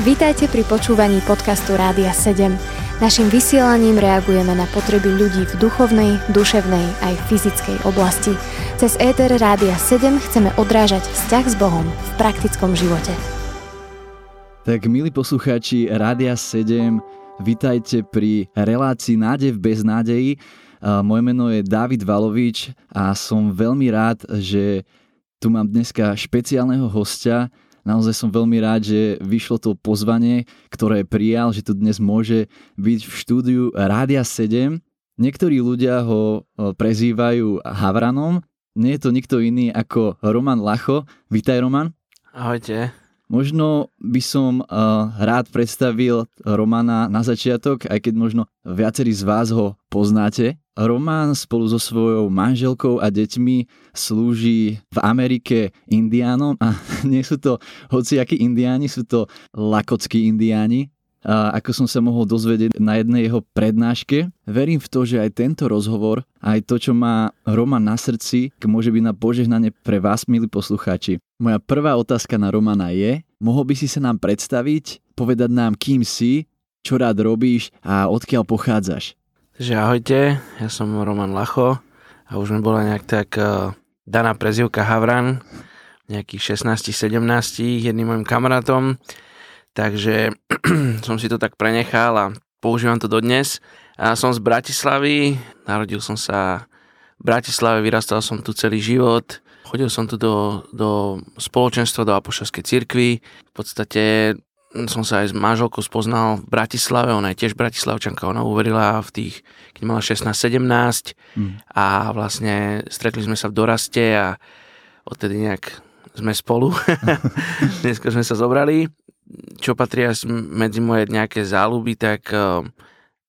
Vítajte pri počúvaní podcastu Rádia 7. Naším vysielaním reagujeme na potreby ľudí v duchovnej, duševnej aj fyzickej oblasti. Cez ETR Rádia 7 chceme odrážať vzťah s Bohom v praktickom živote. Tak milí poslucháči Rádia 7, vítajte pri relácii Nádej v beznádeji. Moje meno je David Valovič a som veľmi rád, že tu mám dneska špeciálneho hostia, Naozaj som veľmi rád, že vyšlo to pozvanie, ktoré prijal, že tu dnes môže byť v štúdiu Rádia 7. Niektorí ľudia ho prezývajú Havranom. Nie je to nikto iný ako Roman Lacho. Vítaj Roman. Ahojte. Možno by som uh, rád predstavil Romana na začiatok, aj keď možno viacerí z vás ho poznáte. Román spolu so svojou manželkou a deťmi slúži v Amerike indiánom a nie sú to hociakí indiáni, sú to lakockí indiáni. A ako som sa mohol dozvedieť na jednej jeho prednáške, verím v to, že aj tento rozhovor, aj to, čo má Roman na srdci, môže byť na požehnanie pre vás, milí poslucháči. Moja prvá otázka na Romana je, mohol by si sa nám predstaviť, povedať nám, kým si, čo rád robíš a odkiaľ pochádzaš? Takže ahojte, ja som Roman Lacho a už mi bola nejak tak uh, daná prezivka Havran, nejakých 16-17 jedným mojim kamarátom, takže som si to tak prenechal a používam to dodnes. A som z Bratislavy, narodil som sa v Bratislave, vyrastal som tu celý život, chodil som tu do, do spoločenstva, do Apoštolskej cirkvi, v podstate som sa aj s manželkou spoznal v Bratislave, ona je tiež Bratislavčanka, ona uverila v tých, keď mala 16-17 mm. a vlastne stretli sme sa v doraste a odtedy nejak sme spolu. Dneska sme sa zobrali. Čo patria medzi moje nejaké záľuby, tak, eh,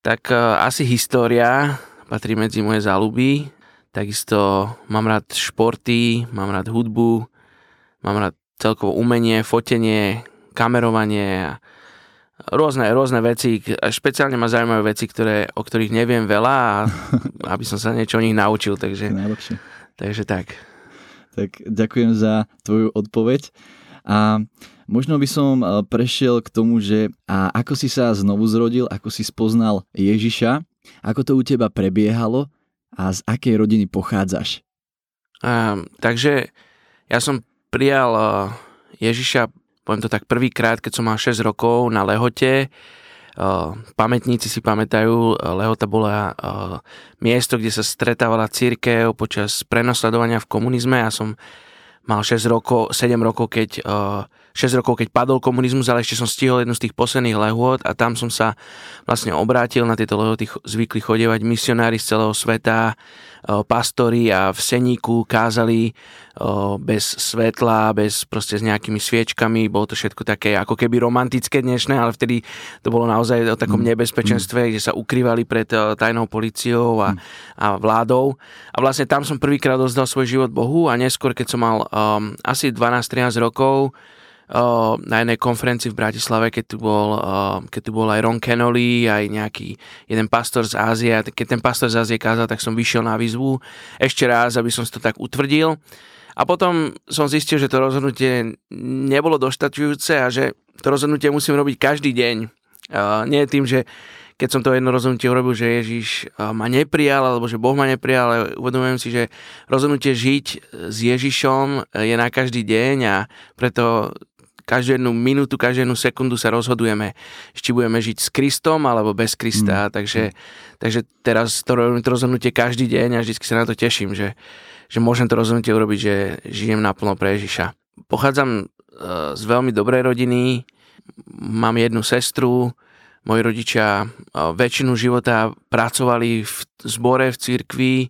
tak eh, asi história patrí medzi moje záľuby. Takisto mám rád športy, mám rád hudbu, mám rád celkovo umenie, fotenie, kamerovanie a rôzne, rôzne veci. Špeciálne ma zaujímajú veci, ktoré, o ktorých neviem veľa a aby som sa niečo o nich naučil. Takže, Najlepšie. takže tak. Tak ďakujem za tvoju odpoveď. A možno by som e, prešiel k tomu, že a ako si sa znovu zrodil, ako si spoznal Ježiša, ako to u teba prebiehalo a z akej rodiny pochádzaš? A, takže ja som prijal Ježiša poviem to tak prvýkrát, keď som mal 6 rokov na Lehote, pamätníci si pamätajú, Lehota bola miesto, kde sa stretávala církev počas prenosledovania v komunizme. Ja som mal 6 rokov, 7 rokov, keď 6 rokov, keď padol komunizmus, ale ešte som stihol jednu z tých posledných lehôd a tam som sa vlastne obrátil na tieto lehoty, zvykli chodievať misionári z celého sveta, pastori a v seníku kázali bez svetla, bez proste s nejakými sviečkami, bolo to všetko také ako keby romantické dnešné, ale vtedy to bolo naozaj o takom mm. nebezpečenstve, mm. kde sa ukrývali pred tajnou policiou a, mm. a vládou. A vlastne tam som prvýkrát dozdal svoj život Bohu a neskôr, keď som mal um, asi 12-13 rokov, na jednej konferencii v Bratislave, keď tu bol, keď tu bol aj Ron Kennedy, aj nejaký jeden pastor z Ázie. Keď ten pastor z Ázie kázal, tak som vyšiel na výzvu ešte raz, aby som si to tak utvrdil. A potom som zistil, že to rozhodnutie nebolo dostačujúce a že to rozhodnutie musím robiť každý deň. Nie tým, že keď som to jedno rozhodnutie urobil, že Ježiš ma neprijal, alebo že Boh ma neprijal, ale uvedomujem si, že rozhodnutie žiť s Ježišom je na každý deň a preto každú minútu, každú sekundu sa rozhodujeme, či budeme žiť s Kristom alebo bez Krista. Mm. Takže, takže teraz to robím to rozhodnutie každý deň a vždy sa na to teším, že, že môžem to rozhodnutie urobiť, že žijem naplno pre Ježiša. Pochádzam e, z veľmi dobrej rodiny, mám jednu sestru, moji rodičia e, väčšinu života pracovali v zbore, v cirkvi, e,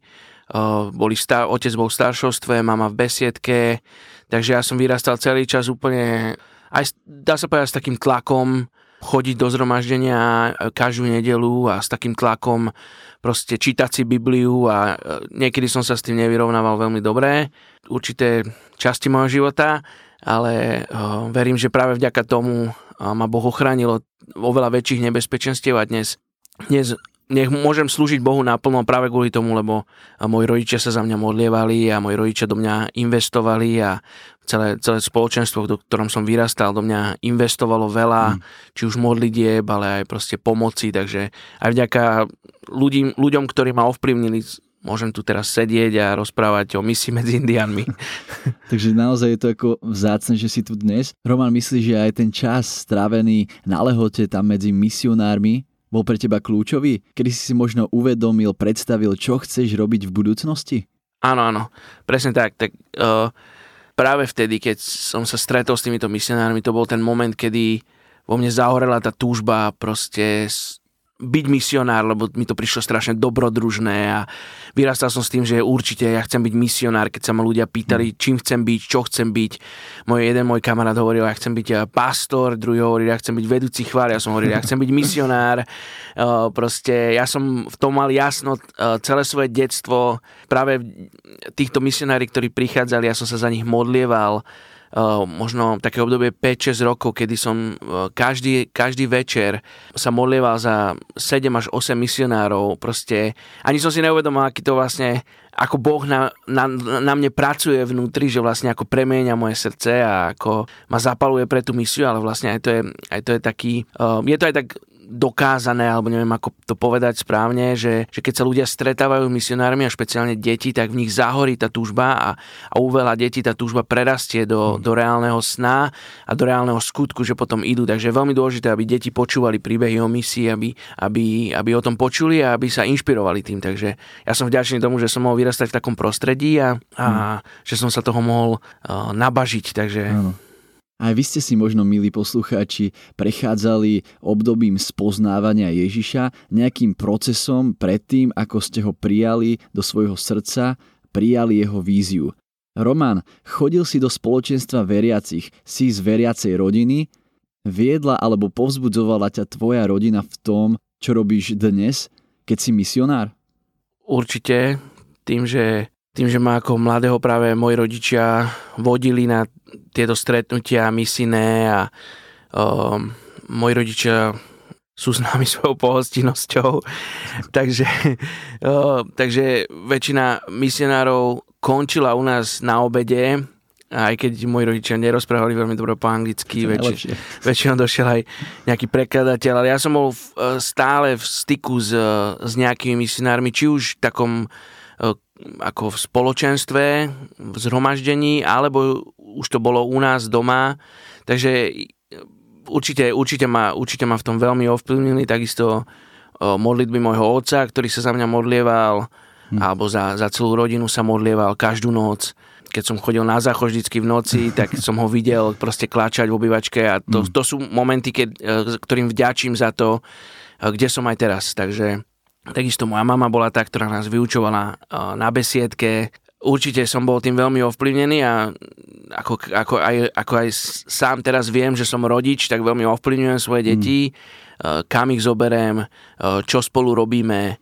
boli star, otec bol v staršovstve, mama v besiedke, Takže ja som vyrastal celý čas úplne, aj dá sa povedať s takým tlakom, chodiť do zhromaždenia každú nedelu a s takým tlakom proste čítať si Bibliu a e, niekedy som sa s tým nevyrovnával veľmi dobre. Určité časti môjho života, ale uh, verím, že práve vďaka tomu uh, ma Boh ochránil oveľa väčších nebezpečenstiev a dnes, dnes nech môžem slúžiť Bohu naplno práve kvôli tomu, lebo moji rodičia sa za mňa modlievali a moji rodičia do mňa investovali a celé, celé spoločenstvo, do ktorom som vyrastal, do mňa investovalo veľa, mm. či už modlitieb, ale aj proste pomoci, takže aj vďaka ľudí, ľuďom, ktorí ma ovplyvnili, môžem tu teraz sedieť a rozprávať o misi medzi indiánmi. Takže naozaj je to ako vzácne, že si tu dnes. Roman, myslíš, že aj ten čas strávený na lehote tam medzi misionármi bol pre teba kľúčový? Kedy si si možno uvedomil, predstavil, čo chceš robiť v budúcnosti? Áno, áno, presne tak. tak uh, práve vtedy, keď som sa stretol s týmito misionármi, to bol ten moment, kedy vo mne zahorela tá túžba proste byť misionár, lebo mi to prišlo strašne dobrodružné a vyrastal som s tým, že určite ja chcem byť misionár, keď sa ma ľudia pýtali, mm. čím chcem byť, čo chcem byť. Môj jeden môj kamarát hovoril, ja chcem byť eh, pastor, druhý hovoril, ja chcem byť vedúci chvár, ja som hovoril, ja chcem byť misionár. Uh, proste ja som v tom mal jasno uh, celé svoje detstvo. Práve týchto misionári, ktorí prichádzali, ja som sa za nich modlieval možno také obdobie 5-6 rokov, kedy som každý, každý večer sa modlieval za 7 až 8 misionárov. Proste ani som si neuvedomil, aký to vlastne ako Boh na, na, na mne pracuje vnútri, že vlastne ako premenia moje srdce a ako ma zapaluje pre tú misiu, ale vlastne aj to je, aj to je taký, uh, je to aj tak dokázané, alebo neviem ako to povedať správne, že, že keď sa ľudia stretávajú s misionármi a špeciálne deti, tak v nich zahorí tá túžba a, a u veľa detí tá túžba prerastie do, mm. do reálneho sna a do reálneho skutku, že potom idú. Takže je veľmi dôležité, aby deti počúvali príbehy o misii, aby, aby, aby o tom počuli a aby sa inšpirovali tým. Takže ja som vďačný tomu, že som mohol vyrastať v takom prostredí a, a mm. že som sa toho mohol uh, nabažiť. Takže mm. Aj vy ste si možno, milí poslucháči, prechádzali obdobím spoznávania Ježiša nejakým procesom predtým, ako ste ho prijali do svojho srdca, prijali jeho víziu. Roman, chodil si do spoločenstva veriacich, si z veriacej rodiny, viedla alebo povzbudzovala ťa tvoja rodina v tom, čo robíš dnes, keď si misionár? Určite, tým, že tým, že ma ako mladého práve moji rodičia vodili na tieto stretnutia misijné a o, moji rodičia sú s nami svojou pohostinnosťou. takže, o, takže väčšina misionárov končila u nás na obede, aj keď moji rodičia nerozprávali veľmi dobre po anglicky, väč- väčšinou došiel aj nejaký prekladateľ, ale ja som bol v, stále v styku s, s nejakými misionármi, či už v takom ako v spoločenstve, v zhromaždení, alebo už to bolo u nás doma. Takže určite, určite, ma, určite ma v tom veľmi ovplyvnili, takisto modlitby môjho otca, ktorý sa za mňa modlieval, hm. alebo za, za celú rodinu sa modlieval každú noc. Keď som chodil na záchod vždycky v noci, tak som ho videl proste kláčať v obývačke a to, hm. to sú momenty, keď, e, ktorým vďačím za to, e, kde som aj teraz. Takže Takisto moja mama bola tá, ktorá nás vyučovala na besiedke. Určite som bol tým veľmi ovplyvnený a ako, ako, aj, ako aj sám teraz viem, že som rodič, tak veľmi ovplyvňujem svoje mm. deti, mm. kam ich zoberiem, čo spolu robíme,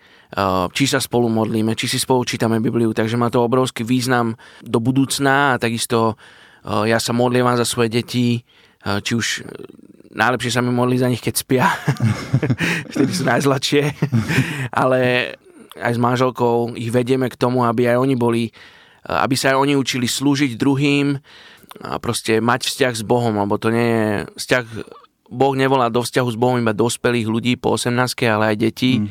či sa spolu modlíme, či si spolu čítame Bibliu, takže má to obrovský význam do budúcna a takisto ja sa modlievam za svoje deti, či už najlepšie sa mi modliť za nich, keď spia. Vtedy sú najzladšie. Ale aj s manželkou ich vedieme k tomu, aby aj oni boli, aby sa aj oni učili slúžiť druhým a proste mať vzťah s Bohom, lebo to nie je vzťah, Boh nevolá do vzťahu s Bohom iba dospelých ľudí po 18, ale aj detí. Mm.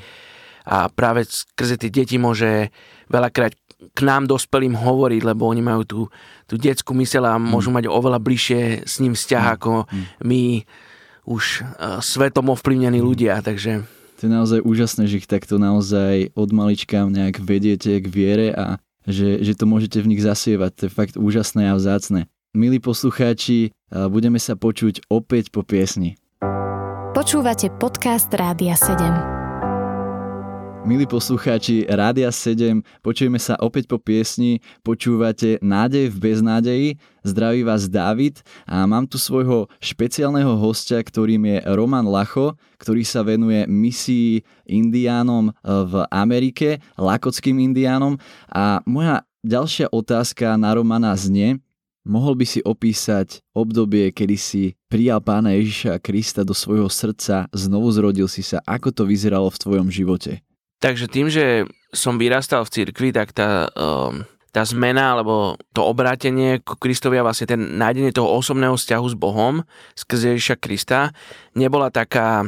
A práve skrze tie deti môže veľakrát k nám dospelým hovoriť, lebo oni majú tú, tú detskú mysel a môžu mm. mať oveľa bližšie s ním vzťah, mm. ako mm. my už uh, svetom ovplyvnení ľudia, takže... To je naozaj úžasné, že ich takto naozaj od malička nejak vediete k viere a že, že to môžete v nich zasievať. To je fakt úžasné a vzácne. Milí poslucháči, budeme sa počuť opäť po piesni. Počúvate podcast Rádia 7. Milí poslucháči Rádia 7, počujeme sa opäť po piesni, počúvate Nádej v beznádeji, zdraví vás David a mám tu svojho špeciálneho hostia, ktorým je Roman Lacho, ktorý sa venuje misii indiánom v Amerike, lakockým indiánom a moja ďalšia otázka na Romana znie, mohol by si opísať obdobie, kedy si prijal pána Ježiša Krista do svojho srdca, znovu zrodil si sa, ako to vyzeralo v tvojom živote? Takže tým, že som vyrastal v cirkvi, tak tá, um, tá zmena alebo to obrátenie k Kristovi a vlastne ten nájdenie toho osobného vzťahu s Bohom skrze Ježiša Krista nebola taká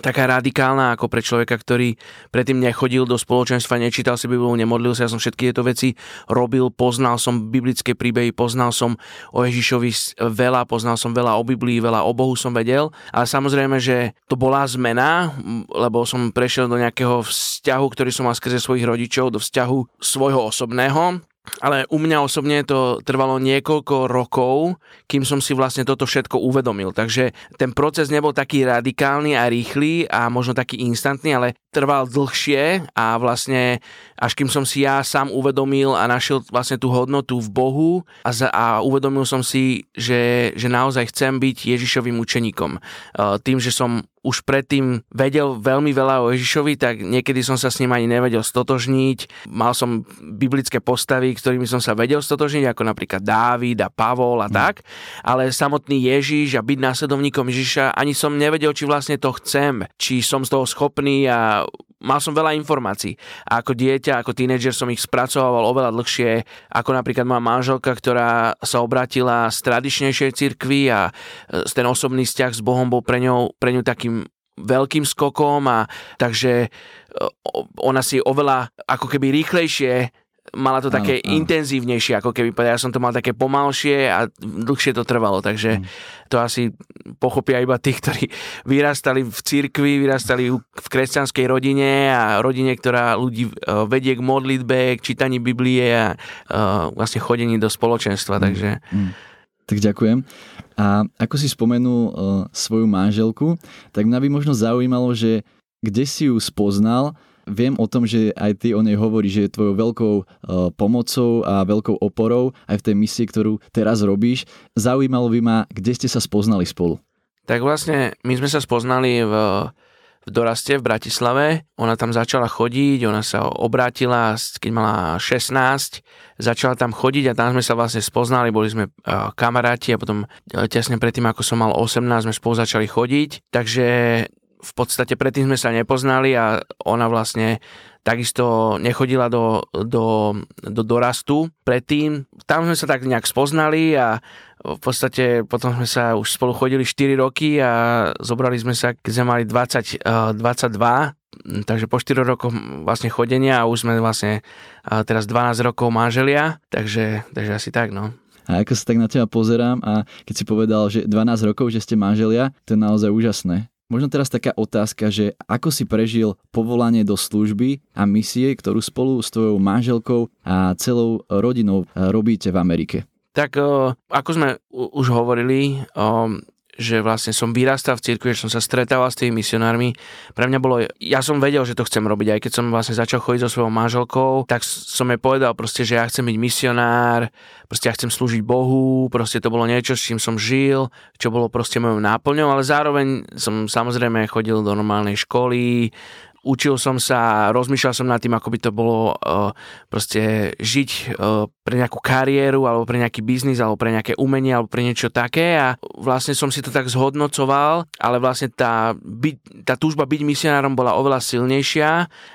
taká radikálna ako pre človeka, ktorý predtým nechodil do spoločenstva, nečítal si Bibliu, nemodlil sa, ja som všetky tieto veci robil, poznal som biblické príbehy, poznal som o Ježišovi veľa, poznal som veľa o Biblii, veľa o Bohu som vedel, ale samozrejme, že to bola zmena, lebo som prešiel do nejakého vzťahu, ktorý som mal skrze svojich rodičov, do vzťahu svojho osobného, ale u mňa osobne to trvalo niekoľko rokov, kým som si vlastne toto všetko uvedomil. Takže ten proces nebol taký radikálny a rýchly a možno taký instantný, ale trval dlhšie a vlastne až kým som si ja sám uvedomil a našiel vlastne tú hodnotu v Bohu a, za, a uvedomil som si, že, že naozaj chcem byť Ježišovým učeníkom. Tým, že som už predtým vedel veľmi veľa o Ježišovi, tak niekedy som sa s ním ani nevedel stotožniť. Mal som biblické postavy, ktorými som sa vedel stotožniť, ako napríklad Dávid a Pavol a mm. tak, ale samotný Ježiš a byť následovníkom Ježiša, ani som nevedel, či vlastne to chcem, či som z toho schopný a mal som veľa informácií. A ako dieťa, ako tínedžer som ich spracoval oveľa dlhšie, ako napríklad moja manželka, ktorá sa obratila z tradičnejšej cirkvi a e, ten osobný vzťah s Bohom bol pre ňou, pre ňu takým veľkým skokom a takže e, ona si oveľa ako keby rýchlejšie mala to také áno, áno. intenzívnejšie, ako keby povedal. Ja som to mal také pomalšie a dlhšie to trvalo, takže mm. to asi pochopia iba tí, ktorí vyrastali v cirkvi, vyrastali v kresťanskej rodine a rodine, ktorá ľudí e, vedie k modlitbe, k čítaní Biblie a uh, vlastne chodení do spoločenstva, mm. takže... Mm. Tak ďakujem. A ako si spomenul uh, svoju manželku, tak mňa by možno zaujímalo, že kde si ju spoznal Viem o tom, že aj ty o nej hovorí, že je tvojou veľkou uh, pomocou a veľkou oporou aj v tej misii, ktorú teraz robíš. Zaujímalo by ma, kde ste sa spoznali spolu? Tak vlastne my sme sa spoznali v, v Doraste v Bratislave. Ona tam začala chodiť, ona sa obrátila, keď mala 16, začala tam chodiť a tam sme sa vlastne spoznali, boli sme uh, kamaráti a potom uh, tesne predtým, ako som mal 18, sme spolu začali chodiť. Takže v podstate predtým sme sa nepoznali a ona vlastne takisto nechodila do, do, do dorastu predtým. Tam sme sa tak nejak spoznali a v podstate potom sme sa už spolu chodili 4 roky a zobrali sme sa, keď sme mali 20, 22, takže po 4 rokoch vlastne chodenia a už sme vlastne teraz 12 rokov manželia, takže, takže asi tak, no. A ako sa tak na teba pozerám a keď si povedal, že 12 rokov, že ste manželia, to je naozaj úžasné. Možno teraz taká otázka, že ako si prežil povolanie do služby a misie, ktorú spolu s tvojou manželkou a celou rodinou eh, robíte v Amerike? Tak eh, ako sme už hovorili, eh, že vlastne som vyrastal v cirkvi, že som sa stretával s tými misionármi. Pre mňa bolo, ja som vedel, že to chcem robiť, aj keď som vlastne začal chodiť so svojou manželkou, tak som jej povedal proste, že ja chcem byť misionár, proste ja chcem slúžiť Bohu, proste to bolo niečo, s čím som žil, čo bolo proste mojou náplňou, ale zároveň som samozrejme chodil do normálnej školy, učil som sa, rozmýšľal som nad tým, ako by to bolo uh, proste žiť uh, pre nejakú kariéru, alebo pre nejaký biznis, alebo pre nejaké umenie, alebo pre niečo také. A vlastne som si to tak zhodnocoval, ale vlastne tá, byť, tá túžba byť misionárom bola oveľa silnejšia.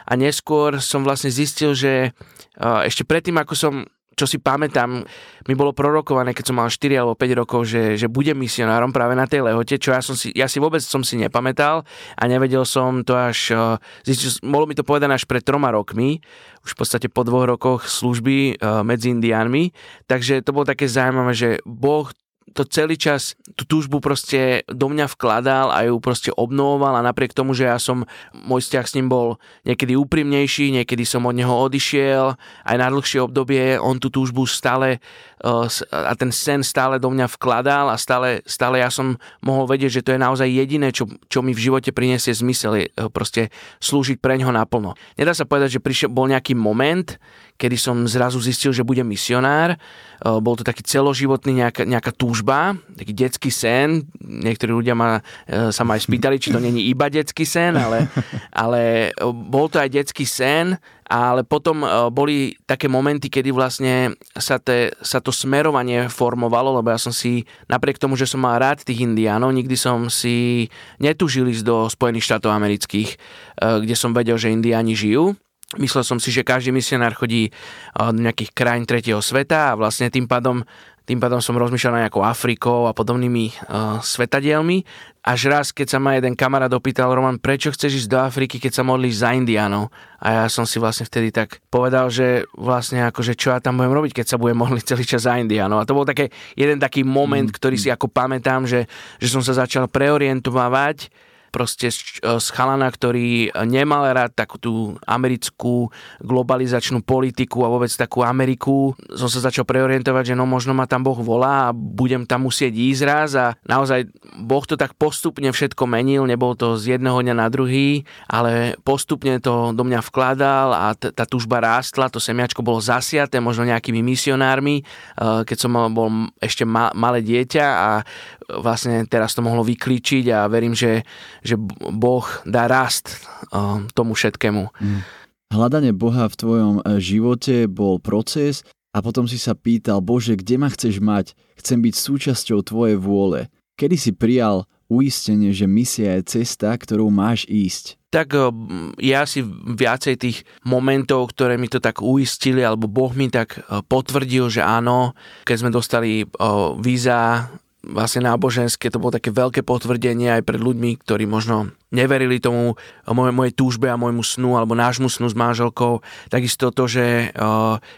A neskôr som vlastne zistil, že uh, ešte predtým, ako som čo si pamätám, mi bolo prorokované, keď som mal 4 alebo 5 rokov, že, že budem misionárom práve na tej lehote, čo ja, som si, ja si vôbec som si nepamätal a nevedel som to až, uh, zistil, bolo mi to povedané až pred troma rokmi, už v podstate po dvoch rokoch služby uh, medzi Indiánmi, takže to bolo také zaujímavé, že Boh to celý čas, tú túžbu proste do mňa vkladal a ju proste obnovoval a napriek tomu, že ja som, môj vzťah s ním bol niekedy úprimnejší, niekedy som od neho odišiel, aj na dlhšie obdobie on tú túžbu stále uh, a ten sen stále do mňa vkladal a stále, stále ja som mohol vedieť, že to je naozaj jediné, čo, čo mi v živote prinesie zmysel, je uh, proste slúžiť pre ňoho naplno. Nedá sa povedať, že prišiel, bol nejaký moment, kedy som zrazu zistil, že budem misionár. Bol to taký celoživotný nejaká, nejaká túžba, taký detský sen. Niektorí ľudia ma, sa ma aj spýtali, či to není iba detský sen, ale, ale bol to aj detský sen ale potom boli také momenty, kedy vlastne sa, te, sa to smerovanie formovalo, lebo ja som si, napriek tomu, že som mal rád tých indiánov, nikdy som si netužil ísť do Spojených štátov amerických, kde som vedel, že indiáni žijú. Myslel som si, že každý misionár chodí do nejakých krajín tretieho sveta a vlastne tým pádom, tým pádom som rozmýšľal nejakou Afrikou a podobnými uh, svetadielmi. Až raz, keď sa ma jeden kamarát opýtal, Roman, prečo chceš ísť do Afriky, keď sa modlíš za Indiánov? A ja som si vlastne vtedy tak povedal, že vlastne akože čo ja tam budem robiť, keď sa budem modliť celý čas za Indiánov. A to bol také, jeden taký moment, mm. ktorý si ako pamätám, že, že som sa začal preorientovať proste z, z chalana, ktorý nemal rád takú tú americkú globalizačnú politiku a vôbec takú Ameriku. Som sa začal preorientovať, že no možno ma tam Boh volá a budem tam musieť ísť raz a naozaj Boh to tak postupne všetko menil, nebol to z jedného dňa na druhý, ale postupne to do mňa vkladal a t- tá tužba rástla, to semiačko bolo zasiaté možno nejakými misionármi, e, keď som bol ešte malé dieťa a vlastne teraz to mohlo vyklíčiť a verím, že, že Boh dá rast tomu všetkému. Mm. Hľadanie Boha v tvojom e, živote bol proces a potom si sa pýtal, Bože, kde ma chceš mať? Chcem byť súčasťou tvojej vôle. Kedy si prijal uistenie, že misia je cesta, ktorou máš ísť? tak e, ja si viacej tých momentov, ktoré mi to tak uistili, alebo Boh mi tak potvrdil, že áno, keď sme dostali víza vlastne náboženské, to bolo také veľké potvrdenie aj pred ľuďmi, ktorí možno neverili tomu moje, mojej túžbe a môjmu snu alebo nášmu snu s manželkou. Takisto to, že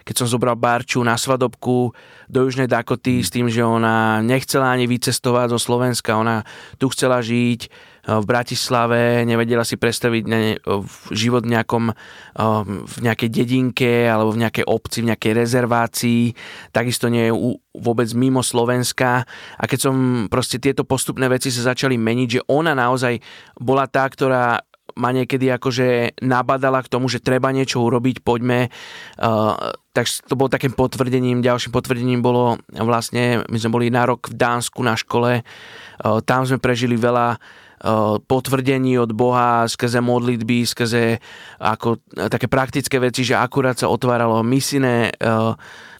keď som zobral Barču na svadobku do Južnej Dakoty s tým, že ona nechcela ani vycestovať zo Slovenska, ona tu chcela žiť, v Bratislave, nevedela si predstaviť ne, život v, nejakom, v nejakej dedinke alebo v nejakej obci, v nejakej rezervácii, takisto nie je vôbec mimo Slovenska a keď som proste tieto postupné veci sa začali meniť, že ona naozaj bola tá, ktorá ma niekedy akože nabadala k tomu, že treba niečo urobiť, poďme. Tak to bolo takým potvrdením. Ďalším potvrdením bolo vlastne, my sme boli na rok v Dánsku na škole, tam sme prežili veľa potvrdení od Boha skrze modlitby, skrze ako také praktické veci, že akurát sa otváralo misijné,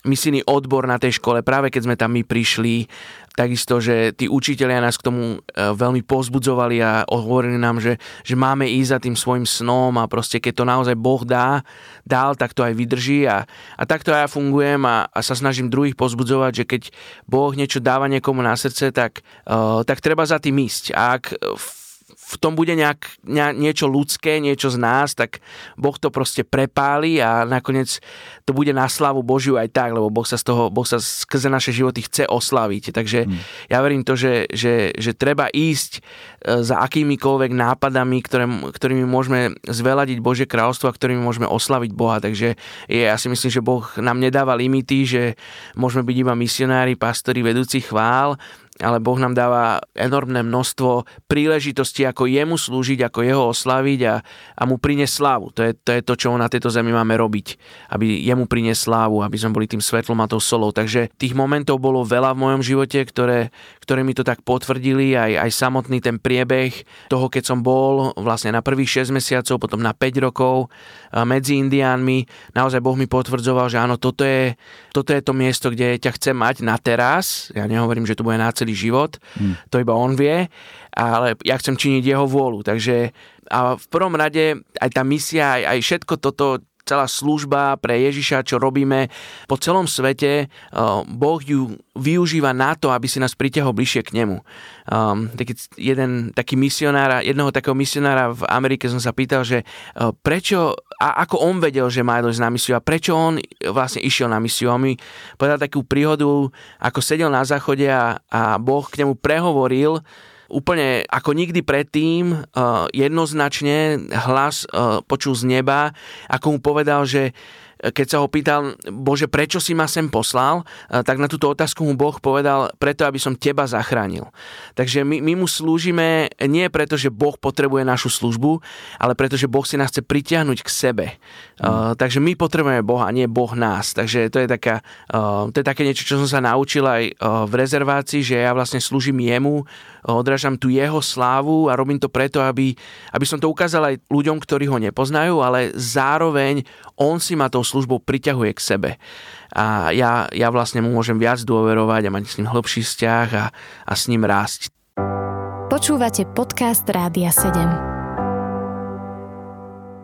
misijný odbor na tej škole, práve keď sme tam my prišli, takisto, že tí učiteľia nás k tomu veľmi pozbudzovali a hovorili nám, že, že máme ísť za tým svojim snom a proste keď to naozaj Boh dá, dál, tak to aj vydrží a, a takto ja fungujem a, a sa snažím druhých pozbudzovať, že keď Boh niečo dáva niekomu na srdce, tak, uh, tak treba za tým ísť. A ak v tom bude nejak, ne, niečo ľudské, niečo z nás, tak Boh to proste prepáli a nakoniec to bude na slavu Božiu aj tak, lebo Boh sa, z toho, boh sa skrze naše životy chce oslaviť. Takže hmm. ja verím to, že, že, že treba ísť e, za akýmikoľvek nápadami, ktoré, ktorými môžeme zveladiť Božie kráľstvo a ktorými môžeme oslaviť Boha. Takže je, ja si myslím, že Boh nám nedáva limity, že môžeme byť iba misionári, pastori, vedúci chvál, ale Boh nám dáva enormné množstvo príležitostí, ako jemu slúžiť, ako jeho oslaviť a, a mu priniesť slávu. To je, to je to, čo na tejto zemi máme robiť. Aby jemu priniesť slávu, aby sme boli tým svetlom a tou solou. Takže tých momentov bolo veľa v mojom živote, ktoré, ktoré mi to tak potvrdili, aj, aj samotný ten priebeh toho, keď som bol vlastne na prvých 6 mesiacov, potom na 5 rokov medzi Indiánmi. Naozaj Boh mi potvrdzoval, že áno, toto je, toto je to miesto, kde ťa chce mať na teraz. Ja nehovorím, že to bude na celý život, hmm. to iba on vie, ale ja chcem činiť jeho vôľu. Takže a v prvom rade aj tá misia, aj, aj všetko toto, celá služba pre Ježiša, čo robíme po celom svete, Boh ju využíva na to, aby si nás pritiahol bližšie k nemu. Um, taký jeden taký misionára, jedného takého misionára v Amerike som sa pýtal, že uh, prečo, a ako on vedel, že má dojsť na misiu a prečo on vlastne išiel na misiu. On mi povedal takú príhodu, ako sedel na záchode a, a Boh k nemu prehovoril, úplne ako nikdy predtým uh, jednoznačne hlas uh, počul z neba, ako mu povedal, že keď sa ho pýtal, Bože, prečo si ma sem poslal, tak na túto otázku mu Boh povedal, preto, aby som teba zachránil. Takže my, my mu slúžime nie preto, že Boh potrebuje našu službu, ale preto, že Boh si nás chce pritiahnuť k sebe. Mm. Uh, takže my potrebujeme Boha, nie Boh nás. Takže to je, taká, uh, to je také niečo, čo som sa naučil aj uh, v rezervácii, že ja vlastne slúžim jemu, odrážam tu jeho slávu a robím to preto, aby, aby som to ukázal aj ľuďom, ktorí ho nepoznajú, ale zároveň on si ma tou službou priťahuje k sebe. A ja, ja vlastne mu môžem viac dôverovať a mať s ním hlbší vzťah a, a s ním rásť. Počúvate podcast Rádia 7.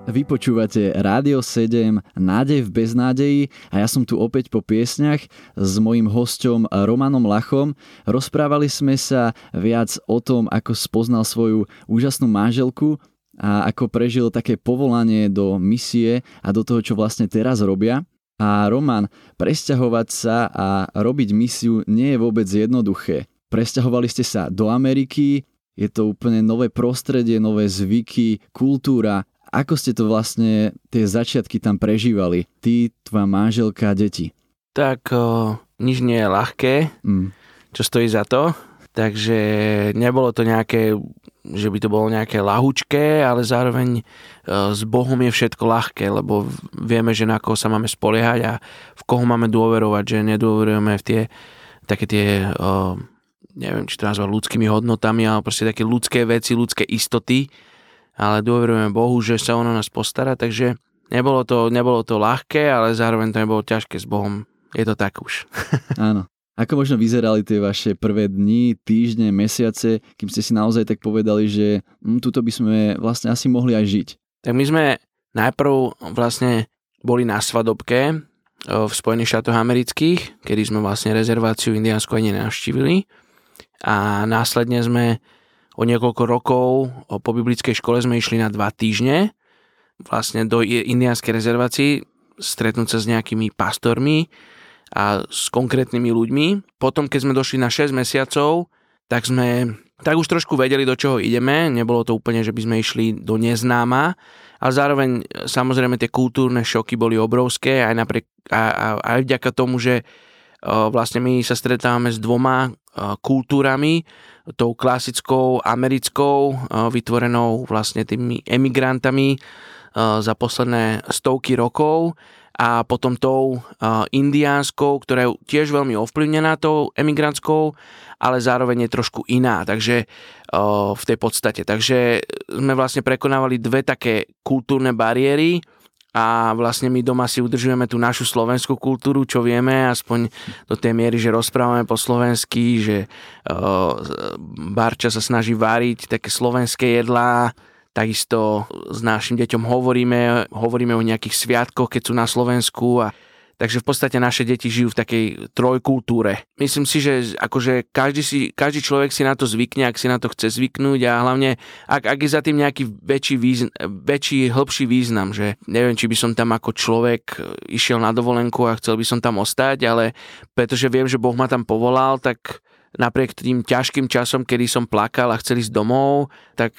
Vypočúvate Rádio 7, Nádej v beznádeji a ja som tu opäť po piesňach s mojim hosťom Romanom Lachom. Rozprávali sme sa viac o tom, ako spoznal svoju úžasnú manželku a ako prežil také povolanie do misie a do toho, čo vlastne teraz robia. A Roman, presťahovať sa a robiť misiu nie je vôbec jednoduché. Presťahovali ste sa do Ameriky, je to úplne nové prostredie, nové zvyky, kultúra, ako ste to vlastne, tie začiatky tam prežívali? Ty, tvoja manželka, deti? Tak o, nič nie je ľahké, mm. čo stojí za to. Takže nebolo to nejaké, že by to bolo nejaké lahúčké, ale zároveň o, s Bohom je všetko ľahké, lebo vieme, že na koho sa máme spoliehať a v koho máme dôverovať, že nedôverujeme v tie také tie, o, neviem, či to nazvať ľudskými hodnotami, ale proste také ľudské veci, ľudské istoty, ale dôverujeme Bohu, že sa ono nás postará, takže nebolo to, nebolo to ľahké, ale zároveň to nebolo ťažké s Bohom. Je to tak už. Áno. Ako možno vyzerali tie vaše prvé dni, týždne, mesiace, kým ste si naozaj tak povedali, že hm, tuto by sme vlastne asi mohli aj žiť? Tak my sme najprv vlastne boli na svadobke v Spojených štátoch amerických, kedy sme vlastne rezerváciu Indiánsku ani nenavštívili a následne sme o niekoľko rokov po biblickej škole sme išli na dva týždne vlastne do indiánskej rezervácii stretnúť sa s nejakými pastormi a s konkrétnymi ľuďmi. Potom, keď sme došli na 6 mesiacov, tak sme tak už trošku vedeli, do čoho ideme. Nebolo to úplne, že by sme išli do neznáma, ale zároveň samozrejme tie kultúrne šoky boli obrovské aj, napriek, a, a, aj vďaka tomu, že vlastne my sa stretávame s dvoma kultúrami, tou klasickou americkou, vytvorenou vlastne tými emigrantami za posledné stovky rokov a potom tou indiánskou, ktorá je tiež veľmi ovplyvnená tou emigrantskou, ale zároveň je trošku iná, takže v tej podstate. Takže sme vlastne prekonávali dve také kultúrne bariéry, a vlastne my doma si udržujeme tú našu slovenskú kultúru, čo vieme, aspoň do tej miery, že rozprávame po slovensky, že Barča sa snaží variť také slovenské jedlá, takisto s našim deťom hovoríme, hovoríme o nejakých sviatkoch, keď sú na Slovensku a Takže v podstate naše deti žijú v takej trojkultúre. Myslím si, že akože každý, si, každý človek si na to zvykne, ak si na to chce zvyknúť a hlavne, ak, ak je za tým nejaký väčší, význam, väčší, hĺbší význam, že neviem, či by som tam ako človek išiel na dovolenku a chcel by som tam ostať, ale pretože viem, že Boh ma tam povolal, tak napriek tým ťažkým časom, kedy som plakal a chcel ísť domov, tak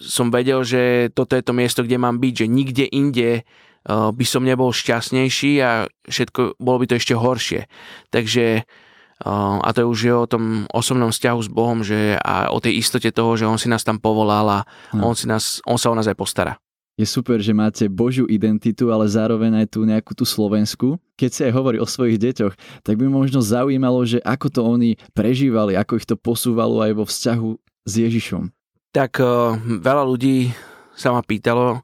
som vedel, že toto je to miesto, kde mám byť, že nikde inde Eh, by som nebol šťastnejší a všetko bolo by to ešte horšie. Takže eh, a to je už je o tom osobnom vzťahu s Bohom, že a o tej istote toho, že On si nás tam povolal a no. on, si nás, on sa o nás aj postará. Je super, že máte Božiu identitu, ale zároveň aj tú nejakú tú Slovensku. Keď si aj hovorí o svojich deťoch, tak by možno zaujímalo, že ako to oni prežívali, ako ich to posúvalo aj vo vzťahu s Ježišom. Tak uh, veľa ľudí sa ma pýtalo,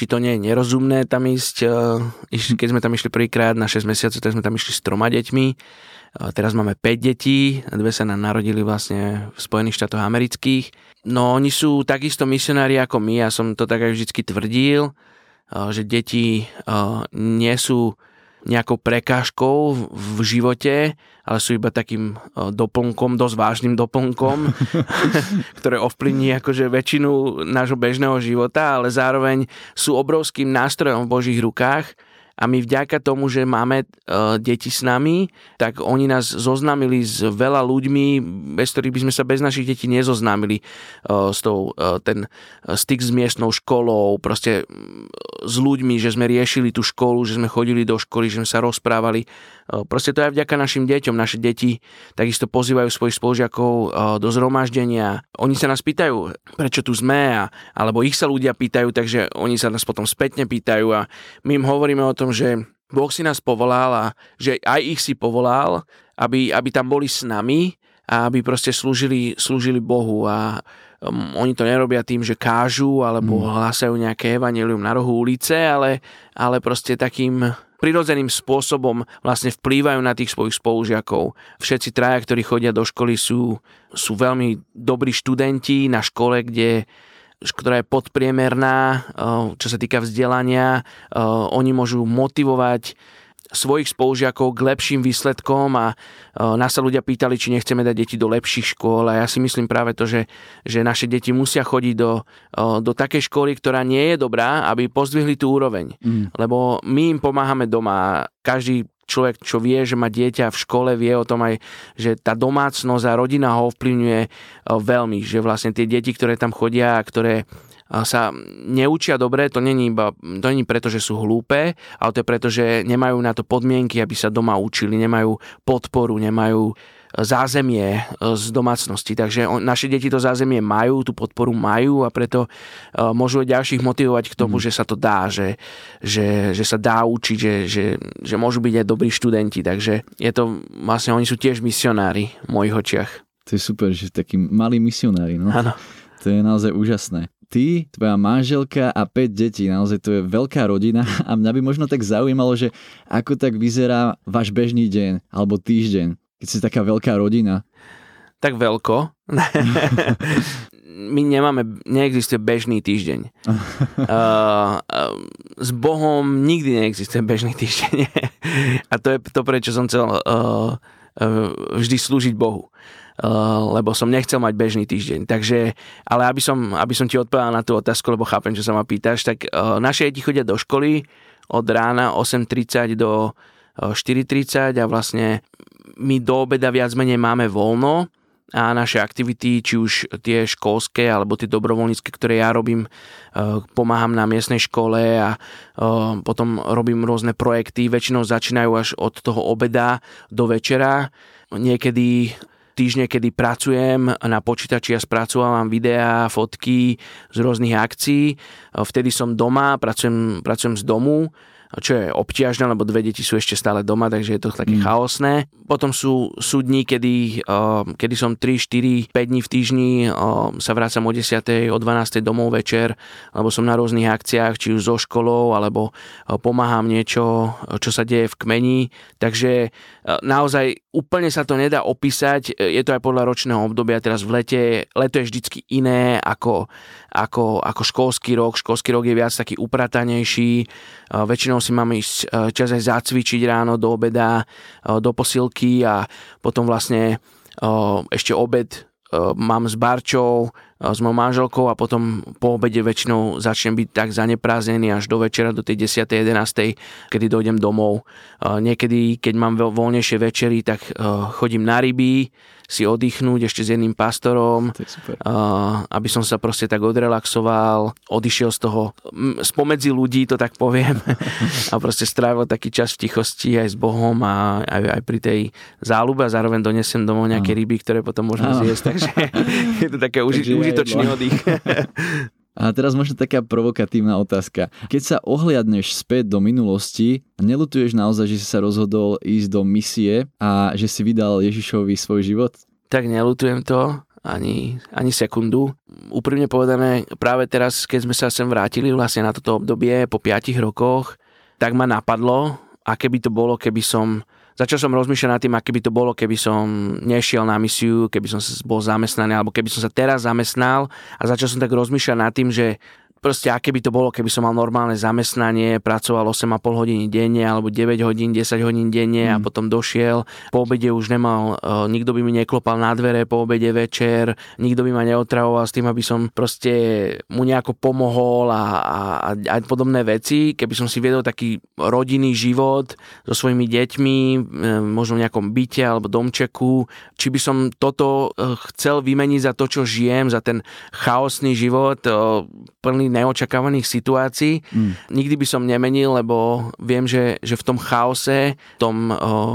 či to nie je nerozumné tam ísť. Eh, keď sme tam išli prvýkrát na 6 mesiacov, tak sme tam išli s troma deťmi. Eh, teraz máme 5 detí, dve sa nám narodili vlastne v Spojených štátoch amerických. No oni sú takisto misionári ako my, ja som to tak aj vždy tvrdil, eh, že deti nie sú nejakou prekážkou v živote, ale sú iba takým doplnkom, dosť vážnym doplnkom, ktoré ovplyvní akože väčšinu nášho bežného života, ale zároveň sú obrovským nástrojom v Božích rukách a my vďaka tomu, že máme uh, deti s nami, tak oni nás zoznámili s veľa ľuďmi, bez ktorých by sme sa bez našich detí nezoznámili uh, s tou, ten styk s miestnou školou, proste s ľuďmi, že sme riešili tú školu, že sme chodili do školy, že sme sa rozprávali. Uh, proste to je vďaka našim deťom. Naše deti takisto pozývajú svojich spolužiakov uh, do zhromaždenia. Oni sa nás pýtajú, prečo tu sme, a, alebo ich sa ľudia pýtajú, takže oni sa nás potom spätne pýtajú a my im hovoríme o tom, že Boh si nás povolal a že aj ich si povolal, aby, aby tam boli s nami a aby proste slúžili, slúžili Bohu a um, oni to nerobia tým, že kážu alebo mm. hlásajú nejaké evanelium na rohu ulice, ale, ale proste takým prirodzeným spôsobom vlastne vplývajú na tých svojich spolužiakov. Všetci traja, ktorí chodia do školy, sú, sú veľmi dobrí študenti na škole, kde ktorá je podpriemerná, eh, čo sa týka vzdelania. Eh, oni môžu motivovať svojich spolužiakov k lepším výsledkom a eh, nás sa ľudia pýtali, či nechceme dať deti do lepších škôl a ja si myslím práve to, že, že naše deti musia chodiť do, do takej školy, ktorá nie je dobrá, aby pozdvihli tú úroveň. Mm. Lebo my im pomáhame doma. Každý človek, čo vie, že má dieťa v škole, vie o tom aj, že tá domácnosť a rodina ho ovplyvňuje e, veľmi, že vlastne tie deti, ktoré tam chodia a ktoré e, sa neučia dobre, to není iba to není preto, že sú hlúpe, ale to je preto, že nemajú na to podmienky, aby sa doma učili, nemajú podporu, nemajú zázemie e, z domácnosti. Takže naše deti to zázemie majú, tú podporu majú a preto e, môžu ďalších motivovať k tomu, mm. že sa to dá, že, že, že sa dá učiť, že, že, že môžu byť aj dobrí študenti. Takže je to, vlastne oni sú tiež misionári v mojich očiach. To je super, že takí malí misionári. No? Áno. To je naozaj úžasné ty, tvoja manželka a 5 detí. Naozaj to je veľká rodina a mňa by možno tak zaujímalo, že ako tak vyzerá váš bežný deň alebo týždeň keď si taká veľká rodina? Tak veľko. My nemáme, neexistuje bežný týždeň. uh, uh, s Bohom nikdy neexistuje bežný týždeň. A to je to, prečo som chcel uh, uh, vždy slúžiť Bohu. Uh, lebo som nechcel mať bežný týždeň. Takže, ale aby som, aby som ti odpovedal na tú otázku, lebo chápem, čo sa ma pýtaš, tak uh, naše deti chodia do školy od rána 8.30 do 4.30 a vlastne my do obeda viac menej máme voľno a naše aktivity, či už tie školské alebo tie dobrovoľnícke, ktoré ja robím, pomáham na miestnej škole a potom robím rôzne projekty, väčšinou začínajú až od toho obeda do večera. Niekedy týždne, kedy pracujem na počítači a spracovávam videá, fotky z rôznych akcií. Vtedy som doma, pracujem, pracujem z domu čo je obťažné, lebo dve deti sú ešte stále doma, takže je to také mm. chaosné. Potom sú, sú dní, kedy, uh, kedy som 3, 4, 5 dní v týždni, uh, sa vrácam o 10, o 12 domov večer, alebo som na rôznych akciách, či už so školou, alebo uh, pomáham niečo, čo sa deje v kmeni. Takže naozaj úplne sa to nedá opísať, je to aj podľa ročného obdobia, teraz v lete, leto je vždycky iné ako, ako, ako školský rok, školský rok je viac taký upratanejší, väčšinou si mám ísť e, čas aj zacvičiť ráno do obeda, e, do posilky a potom vlastne e, ešte obed mám s Barčou, s mojou manželkou a potom po obede väčšinou začnem byť tak zanepráznený až do večera, do tej 10. 11. kedy dojdem domov. Niekedy, keď mám voľnejšie večery, tak chodím na ryby, si oddychnúť ešte s jedným pastorom, aby som sa proste tak odrelaxoval, odišiel z toho, spomedzi ľudí, to tak poviem, a proste strávil taký čas v tichosti aj s Bohom a aj, aj pri tej záľube a zároveň donesem domov nejaké ryby, ktoré potom môžem zjesť, takže je to také uži- užitočný oddych. A teraz možno taká provokatívna otázka. Keď sa ohliadneš späť do minulosti, nelutuješ naozaj, že si sa rozhodol ísť do misie a že si vydal Ježišovi svoj život? Tak nelutujem to ani, ani sekundu. Úprimne povedané, práve teraz, keď sme sa sem vrátili vlastne na toto obdobie po 5 rokoch, tak ma napadlo, aké by to bolo, keby som Začal som rozmýšľať nad tým, aké by to bolo, keby som nešiel na misiu, keby som bol zamestnaný, alebo keby som sa teraz zamestnal. A začal som tak rozmýšľať nad tým, že proste aké by to bolo, keby som mal normálne zamestnanie, pracoval 8,5 hodiny denne alebo 9 hodín, 10 hodín denne mm. a potom došiel. Po obede už nemal, uh, nikto by mi neklopal na dvere po obede večer, nikto by ma neotravoval s tým, aby som proste mu nejako pomohol a, a, a podobné veci. Keby som si viedol taký rodinný život so svojimi deťmi, e, možno v nejakom byte alebo domčeku, či by som toto e, chcel vymeniť za to, čo žijem, za ten chaosný život, plný neočakávaných situácií. Mm. Nikdy by som nemenil, lebo viem, že, že v tom chaose, tom,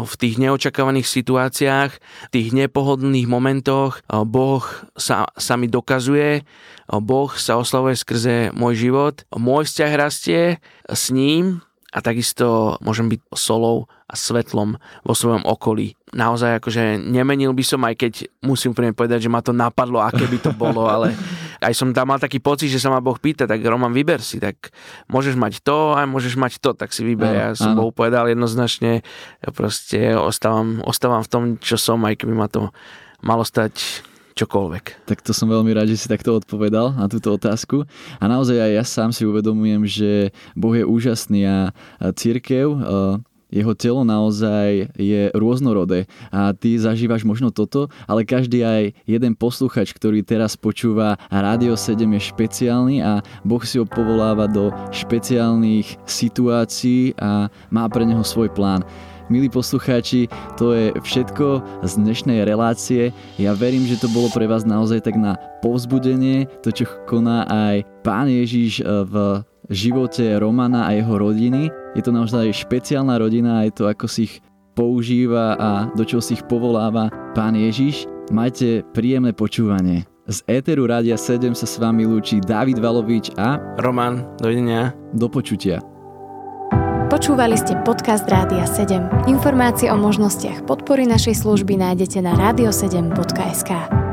v tých neočakávaných situáciách, v tých nepohodlných momentoch Boh sa, sa mi dokazuje, Boh sa oslavuje skrze môj život, môj vzťah rastie s ním a takisto môžem byť solou a svetlom vo svojom okolí. Naozaj akože nemenil by som, aj keď musím úplne povedať, že ma to napadlo, aké by to bolo, ale aj som tam mal taký pocit, že sa ma Boh pýta, tak Roman, vyber si, tak môžeš mať to a môžeš mať to, tak si vyber. Ja som Bohu povedal jednoznačne, ja proste ostávam, ostávam v tom, čo som, aj keby ma to malo stať čokoľvek. Tak to som veľmi rád, že si takto odpovedal na túto otázku. A naozaj aj ja sám si uvedomujem, že Boh je úžasný a církev jeho telo naozaj je rôznorodé a ty zažívaš možno toto, ale každý aj jeden posluchač, ktorý teraz počúva Rádio 7 je špeciálny a Boh si ho povoláva do špeciálnych situácií a má pre neho svoj plán. Milí poslucháči, to je všetko z dnešnej relácie. Ja verím, že to bolo pre vás naozaj tak na povzbudenie, to čo koná aj Pán Ježiš eh, v živote Romana a jeho rodiny. Je to naozaj špeciálna rodina, je to ako si ich používa a do čoho si ich povoláva Pán Ježiš. Majte príjemné počúvanie. Z Éteru Rádia 7 sa s vami lúči David Valovič a Roman, dovidenia. Do počutia. Počúvali ste podcast Rádia 7. Informácie o možnostiach podpory našej služby nájdete na radio7.sk.